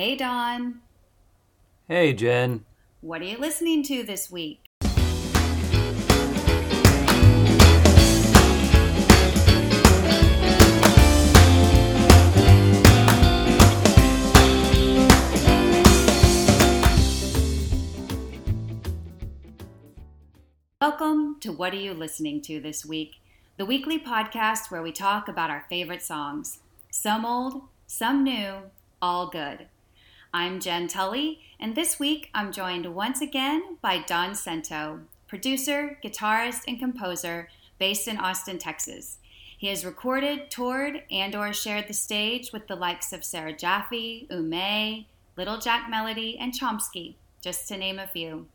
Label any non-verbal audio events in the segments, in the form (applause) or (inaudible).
Hey, Don. Hey, Jen. What are you listening to this week? Welcome to What Are You Listening to This Week, the weekly podcast where we talk about our favorite songs. Some old, some new, all good. I'm Jen Tully, and this week I'm joined once again by Don Cento, producer, guitarist, and composer based in Austin, Texas. He has recorded, toured, and or shared the stage with the likes of Sarah Jaffe, Ume, Little Jack Melody, and Chomsky, just to name a few.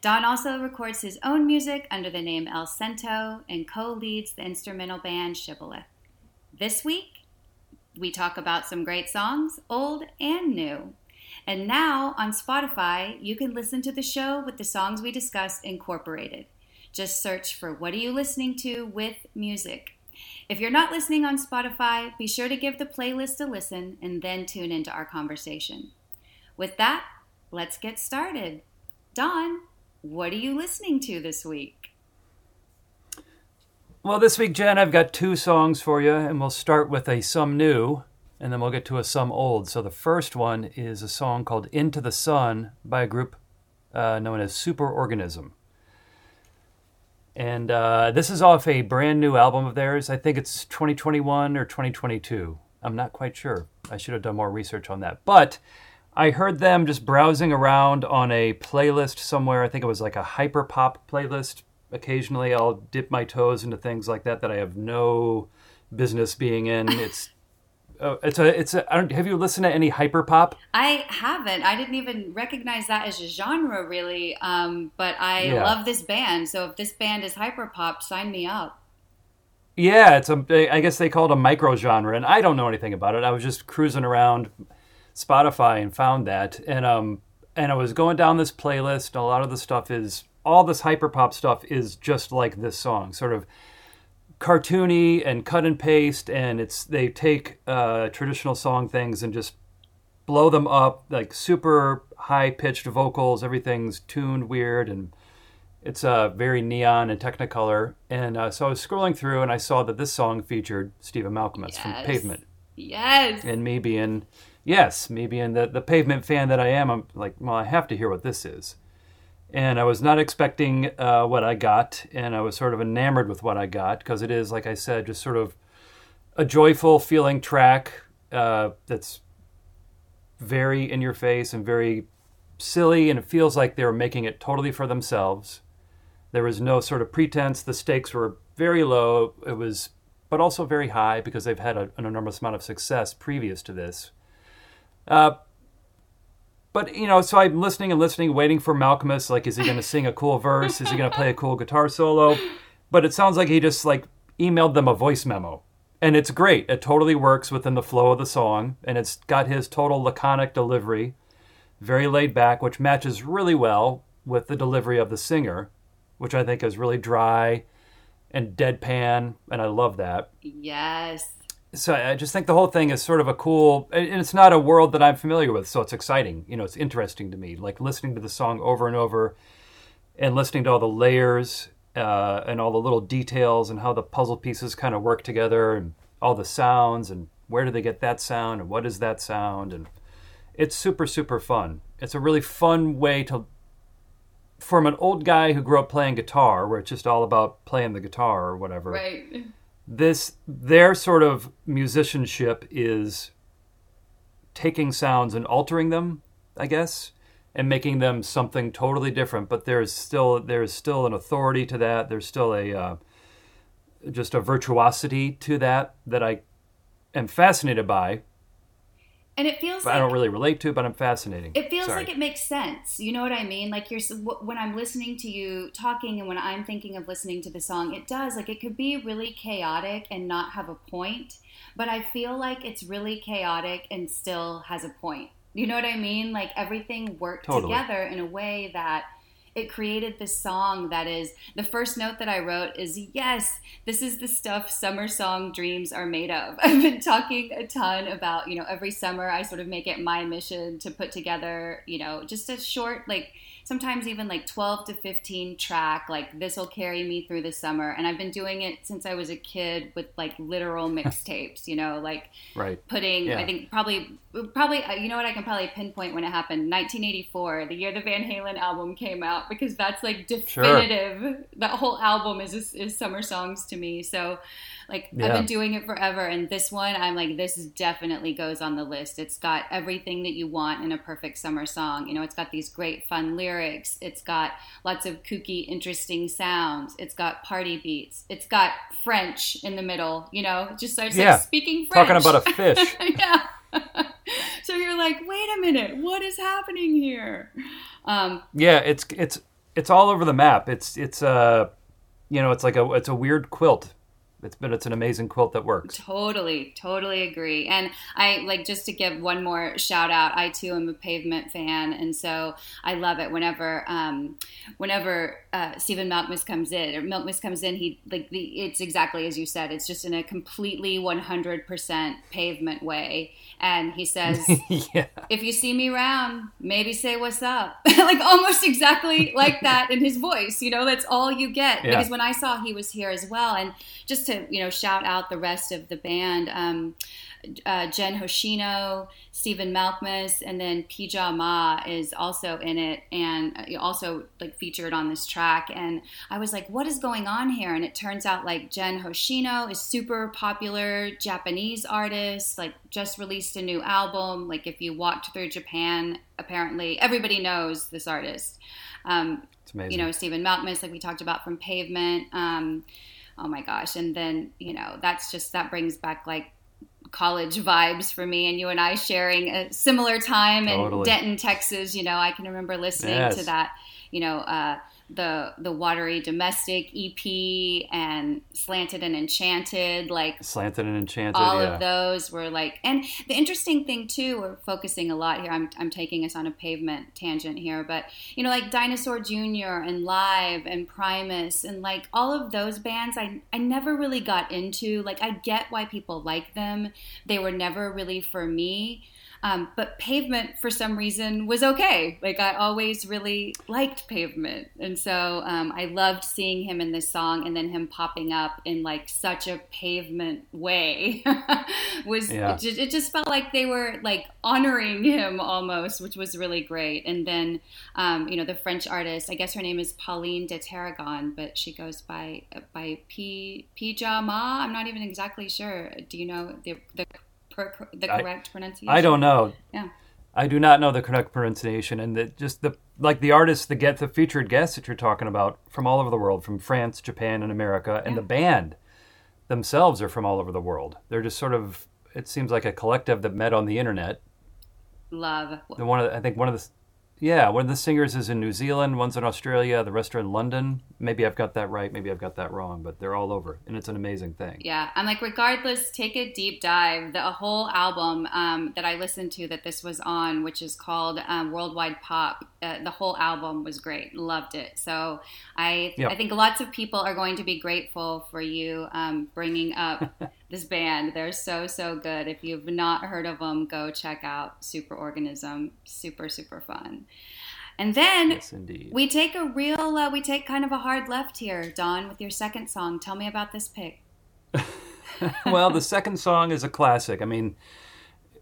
Don also records his own music under the name El Cento and co leads the instrumental band Shibboleth. This week, we talk about some great songs, old and new. And now on Spotify, you can listen to the show with the songs we discussed incorporated. Just search for What Are You Listening to with Music. If you're not listening on Spotify, be sure to give the playlist a listen and then tune into our conversation. With that, let's get started. Don, what are you listening to this week? Well, this week, Jen, I've got two songs for you, and we'll start with a some new, and then we'll get to a some old. So the first one is a song called Into the Sun by a group uh, known as Superorganism. And uh, this is off a brand new album of theirs. I think it's 2021 or 2022. I'm not quite sure. I should have done more research on that. But I heard them just browsing around on a playlist somewhere. I think it was like a hyper pop playlist. Occasionally, I'll dip my toes into things like that that I have no business being in. It's uh, it's a it's a. I don't, have you listened to any hyper pop? I haven't. I didn't even recognize that as a genre, really. Um, but I Yeah. love this band. So if this band is hyper pop, sign me up. Yeah, it's a. I guess they call it a micro genre, and I don't know anything about it. I was just cruising around Spotify and found that, and um, and I was going down this playlist. And a lot of the stuff is all this hyperpop stuff is just like this song, sort of cartoony and cut and paste, and it's they take uh, traditional song things and just blow them up like super high pitched vocals. Everything's tuned weird and it's uh, very neon and technicolor. And uh, so I was scrolling through and I saw that this song featured Stephen Malkmus from Pavement. Yes. And me being, yes, me being the, the Pavement fan that I am, I'm like, well, I have to hear what this is. And I was not expecting uh, what I got, and I was sort of enamored with what I got because it is, like I said, just sort of a joyful feeling track uh, that's very in your face and very silly, and it feels like they were making it totally for themselves. There was no sort of pretense. The stakes were very low. It was, but also very high because they've had a, an enormous amount of success previous to this. Uh, but you know, so I'm listening and listening, waiting for Malkmus. Like, is he going to sing a cool verse? Is he going to play a cool guitar solo? But it sounds like he just like emailed them a voice memo, and it's great. It totally works within the flow of the song, and it's got his total laconic delivery, very laid back, which matches really well with the delivery of the singer, which I think is really dry and deadpan, and I love that Yes. So I just think the whole thing is sort of a cool, and it's not a world that I'm familiar with, so it's exciting. You know, it's interesting to me. Like listening to the song over and over, and listening to all the layers uh, and all the little details and how the puzzle pieces kind of work together, and all the sounds, and where do they get that sound, and what is that sound, and it's super super fun. It's a really fun way to. From an old guy who grew up playing guitar, where it's just all about playing the guitar or whatever Right. (laughs) this their sort of musicianship is taking sounds and altering them i guess and making them something totally different. But there's still there's still an authority to that. There's still a uh, just a virtuosity to that that i am fascinated by And it feels like i don't really relate to it, but i'm fascinating It feels Sorry. like it makes sense. You know what I mean? Like you're when I'm listening to you talking and when I'm thinking of listening to the song, it does like it could be really chaotic and not have a point, but I feel like it's really chaotic and still has a point. You know what I mean? Like everything worked Totally. together in a way that it created this song that is the first note that I wrote is yes, this is the stuff summer song dreams are made of. (laughs) I've been talking a ton about, you know, every summer I sort of make it my mission to put together, you know, just a short, like, sometimes even like 12 to 15 track like this will carry me through the summer. And i've been doing it since i was a kid with like literal (laughs) mixtapes you know like right. putting Yeah. i think probably probably uh, you know what? I can probably pinpoint when it happened. 1984 the year the van halen album came out because that's like definitive that whole album is is summer songs to me so like I've been doing it forever, and this one I'm like, this definitely goes on the list. It's got everything that you want in a perfect summer song. You know, it's got these great fun lyrics. It's got lots of kooky, interesting sounds. It's got party beats. It's got French in the middle. You know, it just starts Yeah. like speaking French. Talking about a fish. (laughs) yeah. (laughs) so you're like, wait a minute, what is happening here? Um, Yeah, it's it's it's all over the map. It's it's uh you know, it's like a it's a weird quilt. It's but it's an amazing quilt that works. Totally, totally agree. And I like just to give one more shout out. I too am a Pavement fan, and so I love it whenever, um, whenever uh, Stephen Malkmus comes in or Malkmus comes in. He like the it's exactly as you said. It's just in a completely one hundred percent Pavement way, and he says. (laughs) yeah. if you see me around, maybe say what's up. (laughs) like almost exactly like that in his voice. You know, that's all you get. Yeah. Because when I saw he was here as well, and just to you know shout out the rest of the band. Um, uh, Gen Hoshino, Stephen Malkmus, and then Pi Ja Ma is also in it and uh, also like featured on this track. And I was like, what is going on here? And it turns out like Gen Hoshino is super popular Japanese artist, like just released a new album. Like if you walked through Japan, apparently everybody knows this artist. Um, It's amazing. you know, Stephen Malkmus, like we talked about from Pavement. Um, oh my gosh. And then, you know, that's just, that brings back like college vibes for me and you and I sharing a similar time in Denton, Texas. You know, I can remember listening Yes. to that, you know, uh, the the watery domestic EP and slanted and enchanted like Slanted and enchanted. all yeah. of those were like and the interesting thing too we're focusing a lot here I'm, I'm taking us on a pavement tangent here but you know like dinosaur jr and live and primus and like all of those bands i, I never really got into like i get why people like them they were never really for me um, but pavement for some reason was okay. Like i always really liked pavement. And so um, i loved seeing him in this song and then him popping up in like such a pavement way (laughs) was Yeah. it, just, it just felt like they were like honoring him almost which was really great. And then um, you know the french artist i guess her name is pauline de tarragon but she goes by by p pijama i'm not even exactly sure. Do you know the the, the I- correct pronunciation I don't know. Yeah. I do not know the correct pronunciation, and the, just the like the artists, the get the featured guests that you're talking about from all over the world, from France, Japan, and America, and Yeah. the band themselves are from all over the world. They're just sort of it seems like a collective that met on the internet. love And one of the, I think one of the yeah one of the singers is in New Zealand, one's in Australia, the rest are in London. Maybe I've got that right, maybe I've got that wrong, but they're all over, and it's an amazing thing. Yeah, I'm like, regardless, take a deep dive. The whole album um, that I listened to that this was on, which is called um, Worldwide Pop, uh, the whole album was great. Loved it. So I, Yep. I think lots of people are going to be grateful for you um, bringing up (laughs) this band. They're so, so good. If you've not heard of them, go check out Superorganism. Super, super fun. And then Yes, indeed. we take a real, uh, we take kind of a hard left here, Don, with your second song. Tell me about this pick. (laughs) well, the second song is a classic. I mean,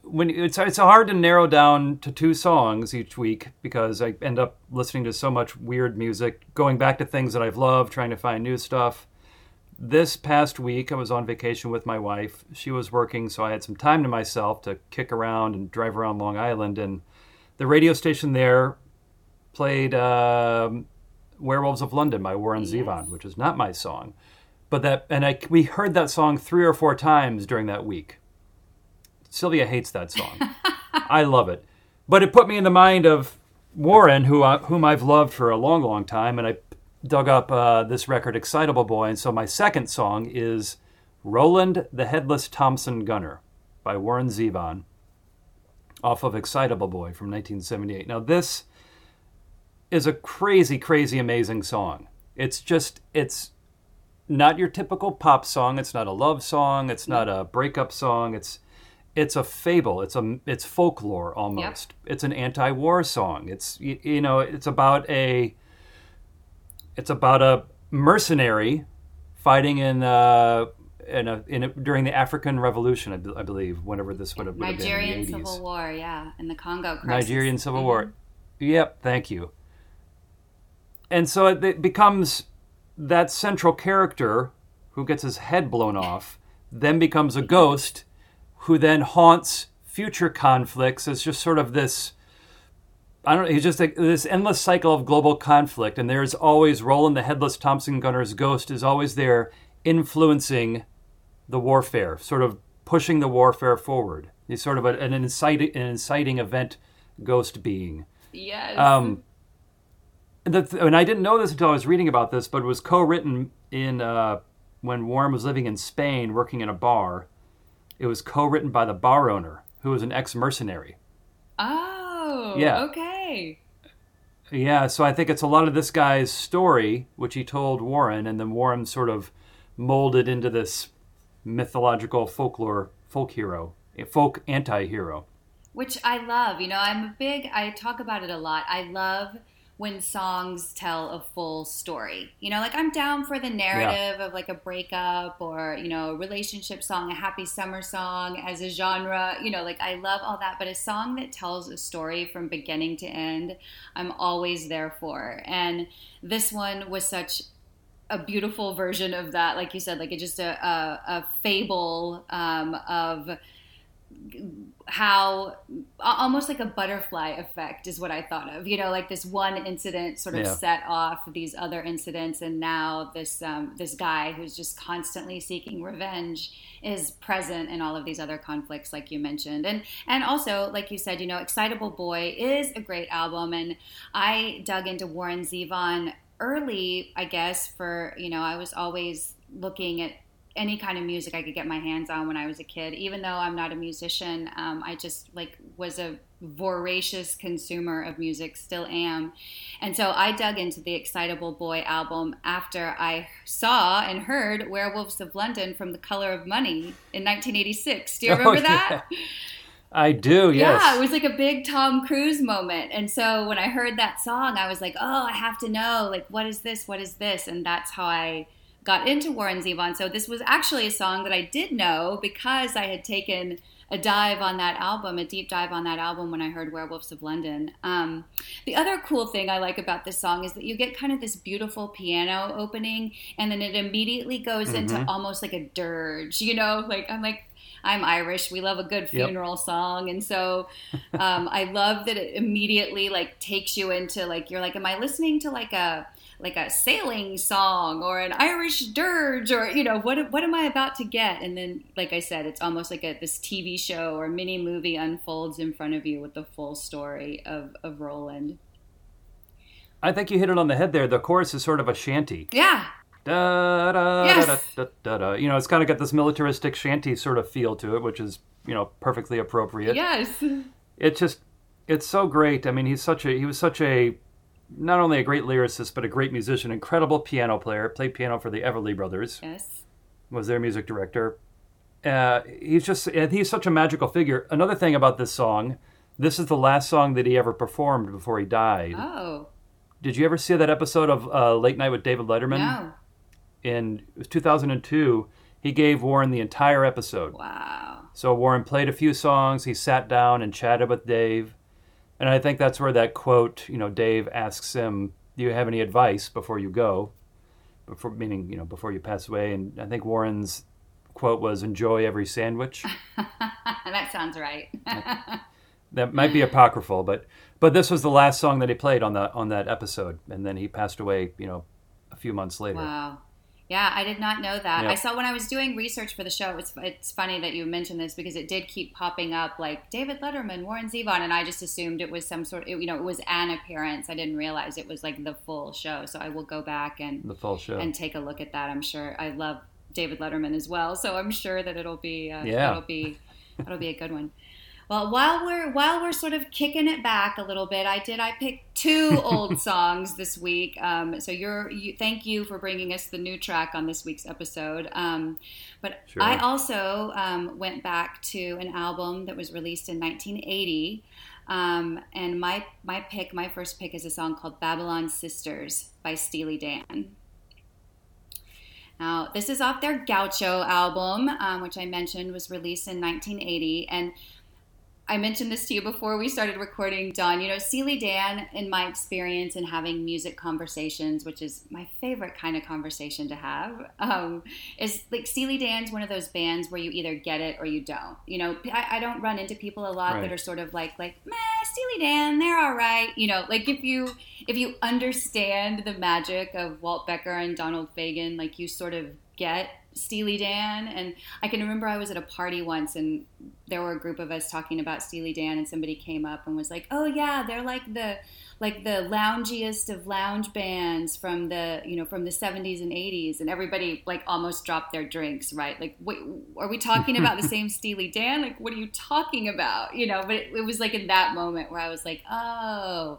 when it's it's hard to narrow down to two songs each week because I end up listening to so much weird music, going back to things that I've loved, trying to find new stuff. This past week, I was on vacation with my wife. She was working, so I had some time to myself to kick around and drive around Long Island. And the radio station there played um, "Werewolves of London" by Warren Yes. Zevon, which is not my song but that and I we heard that song three or four times during that week. Sylvia hates that song. (laughs) I love it, but it put me in the mind of Warren, who I, whom I've loved for a long, long time, and I dug up uh, this record, "Excitable Boy," and so my second song is "Roland the Headless Thompson Gunner" by Warren Zevon, off of "Excitable Boy" from 1978. Now this is a crazy, crazy, amazing song. It's just, it's not your typical pop song. It's not a love song. It's not a breakup song. It's it's a fable. It's a it's folklore almost. Yep. It's an anti-war song. It's you, you, know it's about a it's about a mercenary fighting in uh, in a, in a, during the African Revolution, I, I believe, whenever this would have, would Nigerian have been. Nigerian Civil War, yeah, in the Congo crisis. Nigerian Civil mm-hmm. War. Yep, thank you. And so it, it becomes that central character who gets his head blown off then becomes a ghost who then haunts future conflicts as just sort of this I don't know, he's just like this endless cycle of global conflict and there's always Roland the headless Thompson gunner's ghost is always there influencing the warfare, sort of pushing the warfare forward. He's sort of a, an inciting an inciting event ghost being. Yes. Um, the, and I didn't know this until I was reading about this, but it was co-written in uh, when Warren was living in Spain, working in a bar. It was co-written by the bar owner, who was an ex-mercenary. Oh, yeah. Okay. Yeah, so I think it's a lot of this guy's story, which he told Warren, and then Warren sort of molded into this mythological folklore folk hero, a folk anti-hero. Which I love. You know, I'm a big. I talk about it a lot. I love when songs tell a full story. You know, like I'm down for the narrative yeah. of like a breakup or, you know, a relationship song, a happy summer song as a genre. You know, like I love all that, but a song that tells a story from beginning to end, I'm always there for. And this one was such a beautiful version of that, like you said, like it's just a, a, a fable um, of how almost like a butterfly effect is what I thought of. You know, like this one incident sort of yeah. set off these other incidents, and now this um, this guy who's just constantly seeking revenge is present in all of these other conflicts, like you mentioned, and and also like you said, you know, Excitable Boy is a great album, and I dug into Warren Zevon early, I guess, for you know, I was always looking at any kind of music I could get my hands on when I was a kid. Even though I'm not a musician, um, I just like was a voracious consumer of music, still am. And so I dug into the Excitable Boy album after I saw and heard Werewolves of London from The Color of Money in 1986. Do you (laughs) remember oh, that? I do, yes. Yeah, it was like a big Tom Cruise moment. And so when I heard that song, I was like, oh, I have to know, like, what is this? What is this? And that's how I got into Warren Zevon. So this was actually a song that I did know because I had taken a dive on that album, a deep dive on that album when I heard Werewolves of London. Um, the other cool thing I like about this song is that you get kind of this beautiful piano opening, and then it immediately goes mm-hmm. into almost like a dirge. You know, like I'm like I'm Irish. We love a good funeral yep. song, and so um, I love that it immediately like takes you into like you're like, am I listening to like a like a sailing song or an Irish dirge or you know what what am I about to get? And then like I said, it's almost like a this TV show or mini movie unfolds in front of you with the full story of of Roland. I think you hit it on the head there. The chorus is sort of a shanty. Yeah. Da, da, yes. da, da, da, da, You know, it's kind of got this militaristic shanty sort of feel to it, which is, you know, perfectly appropriate. Yes. It's just, it's so great. I mean, he's such a, he was such a not only a great lyricist but a great musician, incredible piano player. Played piano for the Everly Brothers. Yes, was their music director. Uh, he's just he's such a magical figure. Another thing about this song, this is the last song that he ever performed before he died. Oh, did you ever see that episode of uh, Late Night with David Letterman? No. In 2002, he gave Warren the entire episode. Wow. So Warren played a few songs. He sat down and chatted with Dave. And I think that's where that quote, you know, Dave asks him, "Do you have any advice before you go?" Before meaning, you know, before you pass away. And I think Warren's quote was, "Enjoy every sandwich." (laughs) that sounds right. (laughs) that might be apocryphal, but but this was the last song that he played on that on that episode, and then he passed away, you know, a few months later. Wow. Yeah, I did not know that. I saw when I was doing research for the show. It's it's funny that you mentioned this because it did keep popping up, like David Letterman, Warren Zevon, and I just assumed it was some sort. Of, you know, it was an appearance. I didn't realize it was like the full show. So I will go back and the full show and take a look at that. I'm sure I love David Letterman as well, so I'm sure that it'll be uh, yeah. it'll be it'll be a good one. Well, while we're while we're sort of kicking it back a little bit, I did I picked two old (laughs) songs this week. Um, so you're you, thank you for bringing us the new track on this week's episode. Um, but sure. I also um, went back to an album that was released in 1980. Um, and my my pick, my first pick, is a song called "Babylon Sisters" by Steely Dan. Now, this is off their Gaucho album, um, which I mentioned was released in 1980, and I mentioned this to you before we started recording, Don. You know, Steely Dan, in my experience in having music conversations, which is my favorite kind of conversation to have, um, is like Steely Dan's one of those bands where you either get it or you don't. You know, I, I don't run into people a lot right. that are sort of like, like, meh, Steely Dan, they're all right. You know, like if you if you understand the magic of Walt Becker and Donald Fagen, like you sort of get Steely Dan. And I can remember I was at a party once and there were a group of us talking about Steely Dan and somebody came up and was like, "Oh yeah, they're like the like the loungiest of lounge bands from the, you know, from the 70s and 80s." And everybody like almost dropped their drinks, right? Like, "Wait, are we talking about the same Steely Dan? Like, what are you talking about?" You know, but it, it was like in that moment where I was like, "Oh,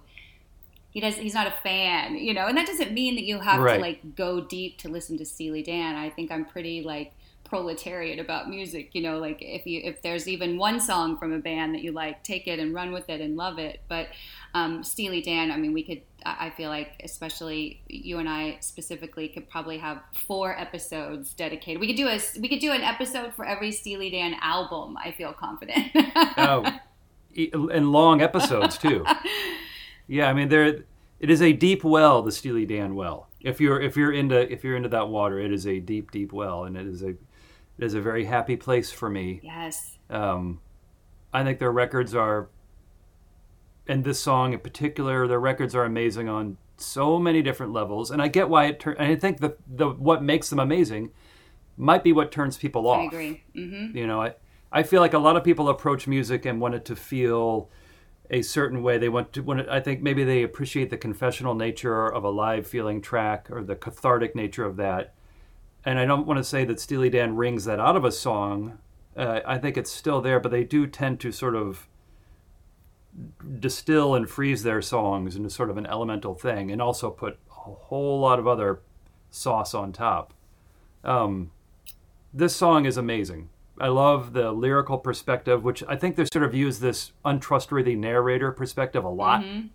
he does he's not a fan you know? And that doesn't mean that you have right. to like go deep to listen to steely dan. I think i'm pretty like proletariat about music you know? Like if you if there's even one song from a band that you like take it and run with it and love it. But um, steely dan i mean we could i feel like especially you and i specifically could probably have four episodes dedicated. We could do a we could do an episode for every steely dan album i feel confident. (laughs) Oh. And long episodes too (laughs) Yeah, I mean there it is a deep well, the Steely Dan well. If you're if you're into if you're into that water, it is a deep deep well, and it is a it is a very happy place for me. Yes. Um, I think their records are, and this song in particular, their records are amazing on so many different levels, and I get why it. Tur- and I think the the what makes them amazing might be what turns people off. I agree. Mm-hmm. You know, I I feel like a lot of people approach music and want it to feel a certain way. They want to. Want I think maybe they appreciate the confessional nature of a live feeling track or the cathartic nature of that. And I don't want to say that Steely Dan wrings that out of a song. Uh, I think it's still there, but they do tend to sort of distill and freeze their songs into sort of an elemental thing, and also put a whole lot of other sauce on top. Um, this song is amazing. I love the lyrical perspective, which I think they sort of use this untrustworthy narrator perspective a lot mm-hmm.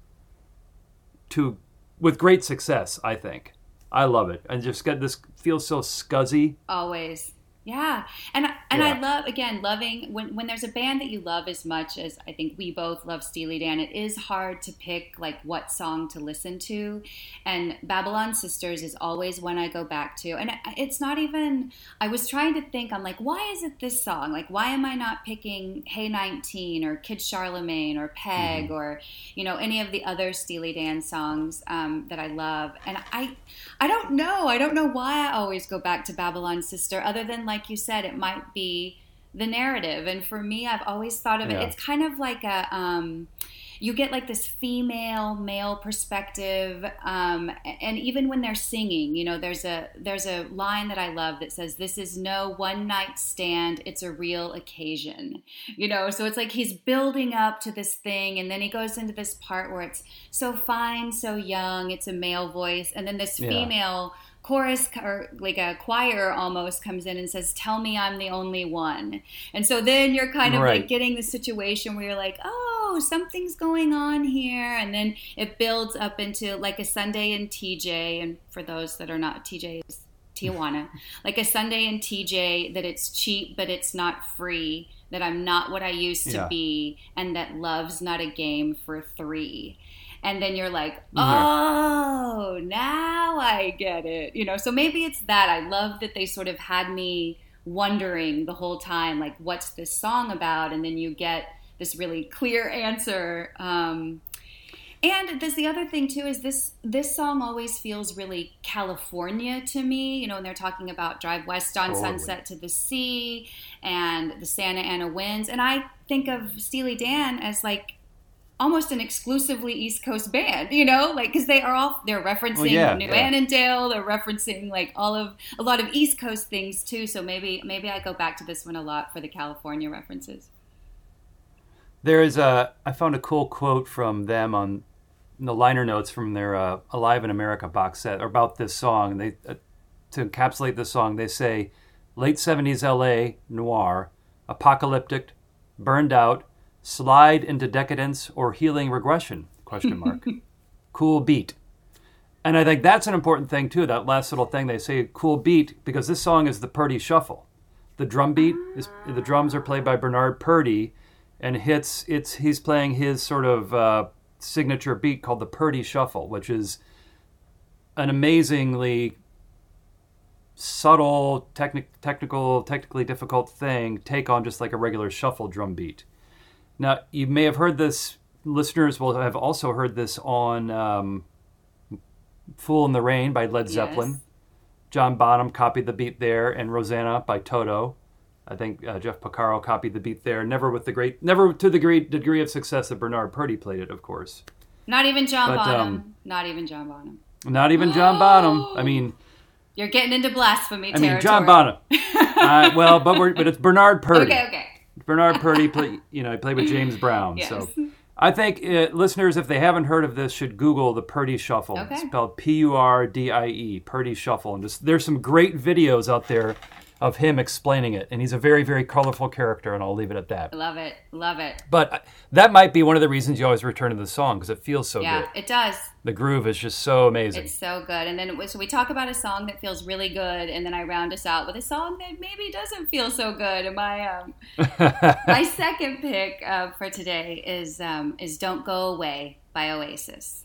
to with great success, I think. I love it. And just get this feels so scuzzy. Always. Yeah, and and. I love again loving when when there's a band that you love as much as I think we both love Steely Dan. It is hard to pick like what song to listen to, and Babylon Sisters is always one I go back to. And it's not even. I was trying to think. I'm like, why is it this song? Like, why am I not picking Hey 19 or Kid Charlemagne or Peg mm-hmm. or you know any of the other Steely Dan songs um, that I love? And I I don't know. I don't know why I always go back to Babylon Sister, other than like like you said, it might be the narrative. And for me, I've always thought of it. It's kind of like a. Um, you get like this female male perspective um, and even when they're singing you know there's a there's a line that i love that says this is no one night stand it's a real occasion you know so it's like he's building up to this thing and then he goes into this part where it's so fine so young it's a male voice and then this yeah. female chorus or like a choir almost comes in and says, "Tell me I'm the only one." And so then you're kind of right. like getting the situation where you're like, "Oh, something's going on here," and then it builds up into like a Sunday in TJ. And for those that are not TJ's Tijuana, (laughs) like a Sunday in TJ that it's cheap but it's not free, that I'm not what I used to yeah. be, and that love's not a game for three and then you're like, oh, now I get it. You know, so maybe it's that. I love that they sort of had me wondering the whole time, like, what's this song about? And then you get this really clear answer. Um, and there's the other thing too is this this song always feels really California to me. You know, when they're talking about drive west on totally. sunset to the sea and the Santa Ana winds, and I think of Steely Dan as like almost an exclusively East Coast band, you know, like because they are all they're referencing oh, yeah, New yeah. Annandale, they're referencing like all of a lot of East Coast things too. So maybe maybe I go back to this one a lot for the California references. There is a. I found a cool quote from them on the liner notes from their uh, "Alive in America" box set about this song. They uh, to encapsulate the song, they say, "Late '70s LA noir, apocalyptic, burned out, slide into decadence or healing regression?" Question mark. (laughs) cool beat. And I think that's an important thing too. That last little thing they say, "cool beat," because this song is the Purdie Shuffle. The drum beat is the drums are played by Bernard Purdie and hits it's he's playing his sort of uh, signature beat called the Purdie Shuffle, which is an amazingly subtle, techni- technical, technically difficult thing take on just like a regular shuffle drum beat. Now you may have heard this. Listeners will have also heard this on um, "Fool in the Rain" by Led Zeppelin. Yes. John Bonham copied the beat there, and Rosanna by Toto. I think uh, Jeff Porcaro copied the beat there. Never with the great, never to the great degree of success that Bernard Purdie played it, of course. Not even John But, Bonham. um, Not even John Bonham. Not even John Bonham. I mean, You're getting into blasphemy I territory. mean John Bonham. (laughs) uh, well, but we're, but it's Bernard Purdie. Okay, okay. Bernard Purdie, play, you know, he played with James Brown. Yes. So I think uh, listeners, if they haven't heard of this, should Google the Purdie Shuffle. Okay. It's spelled P U R D I E, Purdie Shuffle. And just, there's some great videos out there of him explaining it. And he's a very, very colorful character, and I'll leave it at that. Love it. Love it. But uh, that might be one of the reasons you always return to the song because it feels so yeah, good. Yeah, it does. The groove is just so amazing. It's so good. And then was, so we talk about a song that feels really good, and then I round us out with a song that maybe doesn't feel so good. And my um, (laughs) my second pick uh, for today is um, is "Don't Go Away" by Oasis.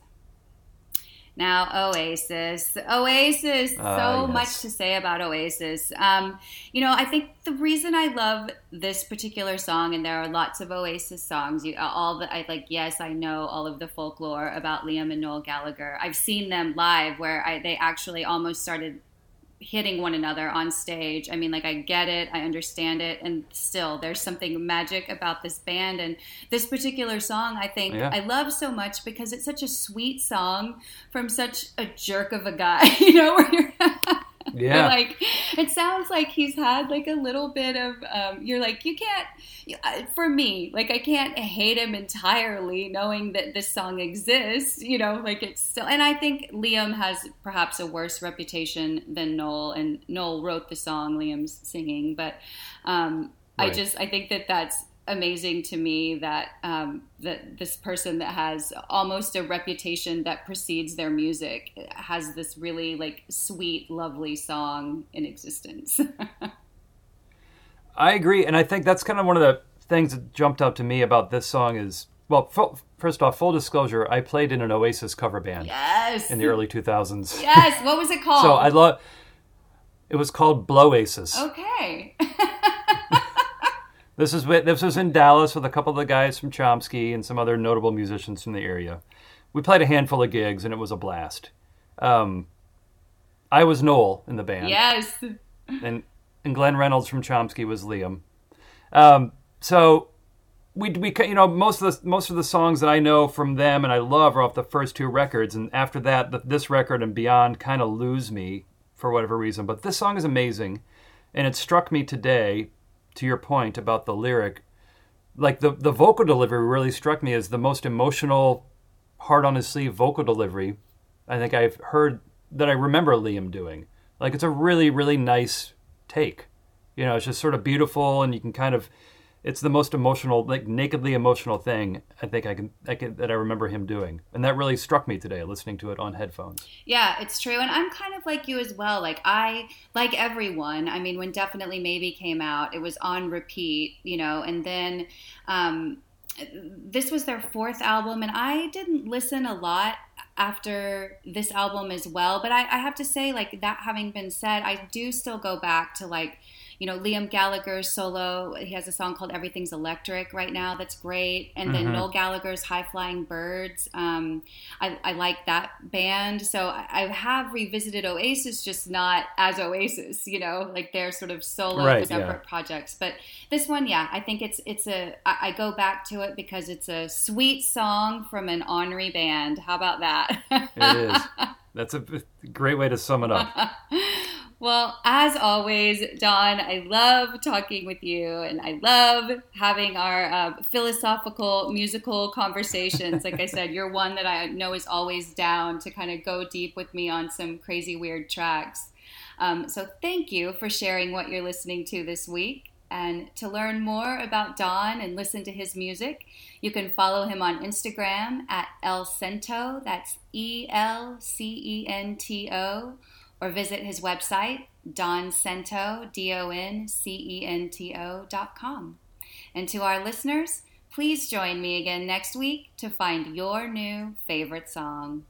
Now, Oasis, Oasis, Ah, so yes. much to say about Oasis. Um, you know, I think the reason I love this particular song, and there are lots of Oasis songs. You, all the, I like. Yes, I know all of the folklore about Liam and Noel Gallagher. I've seen them live, where I, they actually almost started hitting one another on stage. I mean, like, I get it, I understand it, and still, there's something magic about this band and this particular song. I think Yeah. I love so much because it's such a sweet song from such a jerk of a guy, (laughs) you know, where you're. (laughs) Yeah. like it sounds like he's had like a little bit of um, you're like you can't for me like i can't hate him entirely knowing that this song exists you know like it's still and i think liam has perhaps a worse reputation than noel and noel wrote the song liam's singing but um, i just i think that that's amazing to me that um, that this person that has almost a reputation that precedes their music has this really like sweet, lovely song in existence. (laughs) I agree, and I think that's kind of one of the things that jumped out to me about this song is well, full, first off, full disclosure, I played in an Oasis cover band yes. in the early 2000s. yes. What was it called? (laughs) So I love. It was called Blow Blowasis. Okay. (laughs) This is this was in Dallas with a couple of the guys from Chomsky and some other notable musicians from the area. We played a handful of gigs and it was a blast. Um, I was Noel in the band, yes. (laughs) and and Glenn Reynolds from Chomsky was Liam. Um, so we we you know most of the most of the songs that I know from them and I love are off the first two records, and after that, the, this record and beyond kind of lose me for whatever reason. But this song is amazing, and it struck me today. To your point about the lyric, like the the vocal delivery really struck me as the most emotional, hard on his sleeve vocal delivery. I think I've heard that I remember Liam doing. Like it's a really really nice take. You know, it's just sort of beautiful, and you can kind of. It's the most emotional, like nakedly emotional thing I think I can, I can that I remember him doing, and that really struck me today listening to it on headphones. Yeah, it's true. And I'm kind of like you as well. Like, I, like everyone, I mean, when Definitely Maybe came out, it was on repeat, you know, and then um, this was their fourth album, and I didn't listen a lot after this album as well. But I, I have to say, like, that having been said, I do still go back to, like, you know, Liam Gallagher's solo. He has a song called Everything's Electric right now that's great. And then Mhm. Noel Gallagher's High Flying Birds. Um, I, I like that band. So I, I have revisited Oasis, just not as Oasis, you know, like their sort of solo Right, separate projects. But this one, yeah, I think it's it's a. I, I go back to it because it's a sweet song from an ornery band. How about that? It is. That's a great way to sum it up. (laughs) Well, as always, Don, I love talking with you and I love having our uh, philosophical musical conversations. Like I said, you're one that I know is always down to kind of go deep with me on some crazy, weird tracks. Um, so thank you for sharing what you're listening to this week. And to learn more about Don and listen to his music, you can follow him on Instagram at El Cento, that's E L C E N T O, or visit his website, doncento, D O N C E N T O dot com. And to our listeners, please join me again next week to find your new favorite song.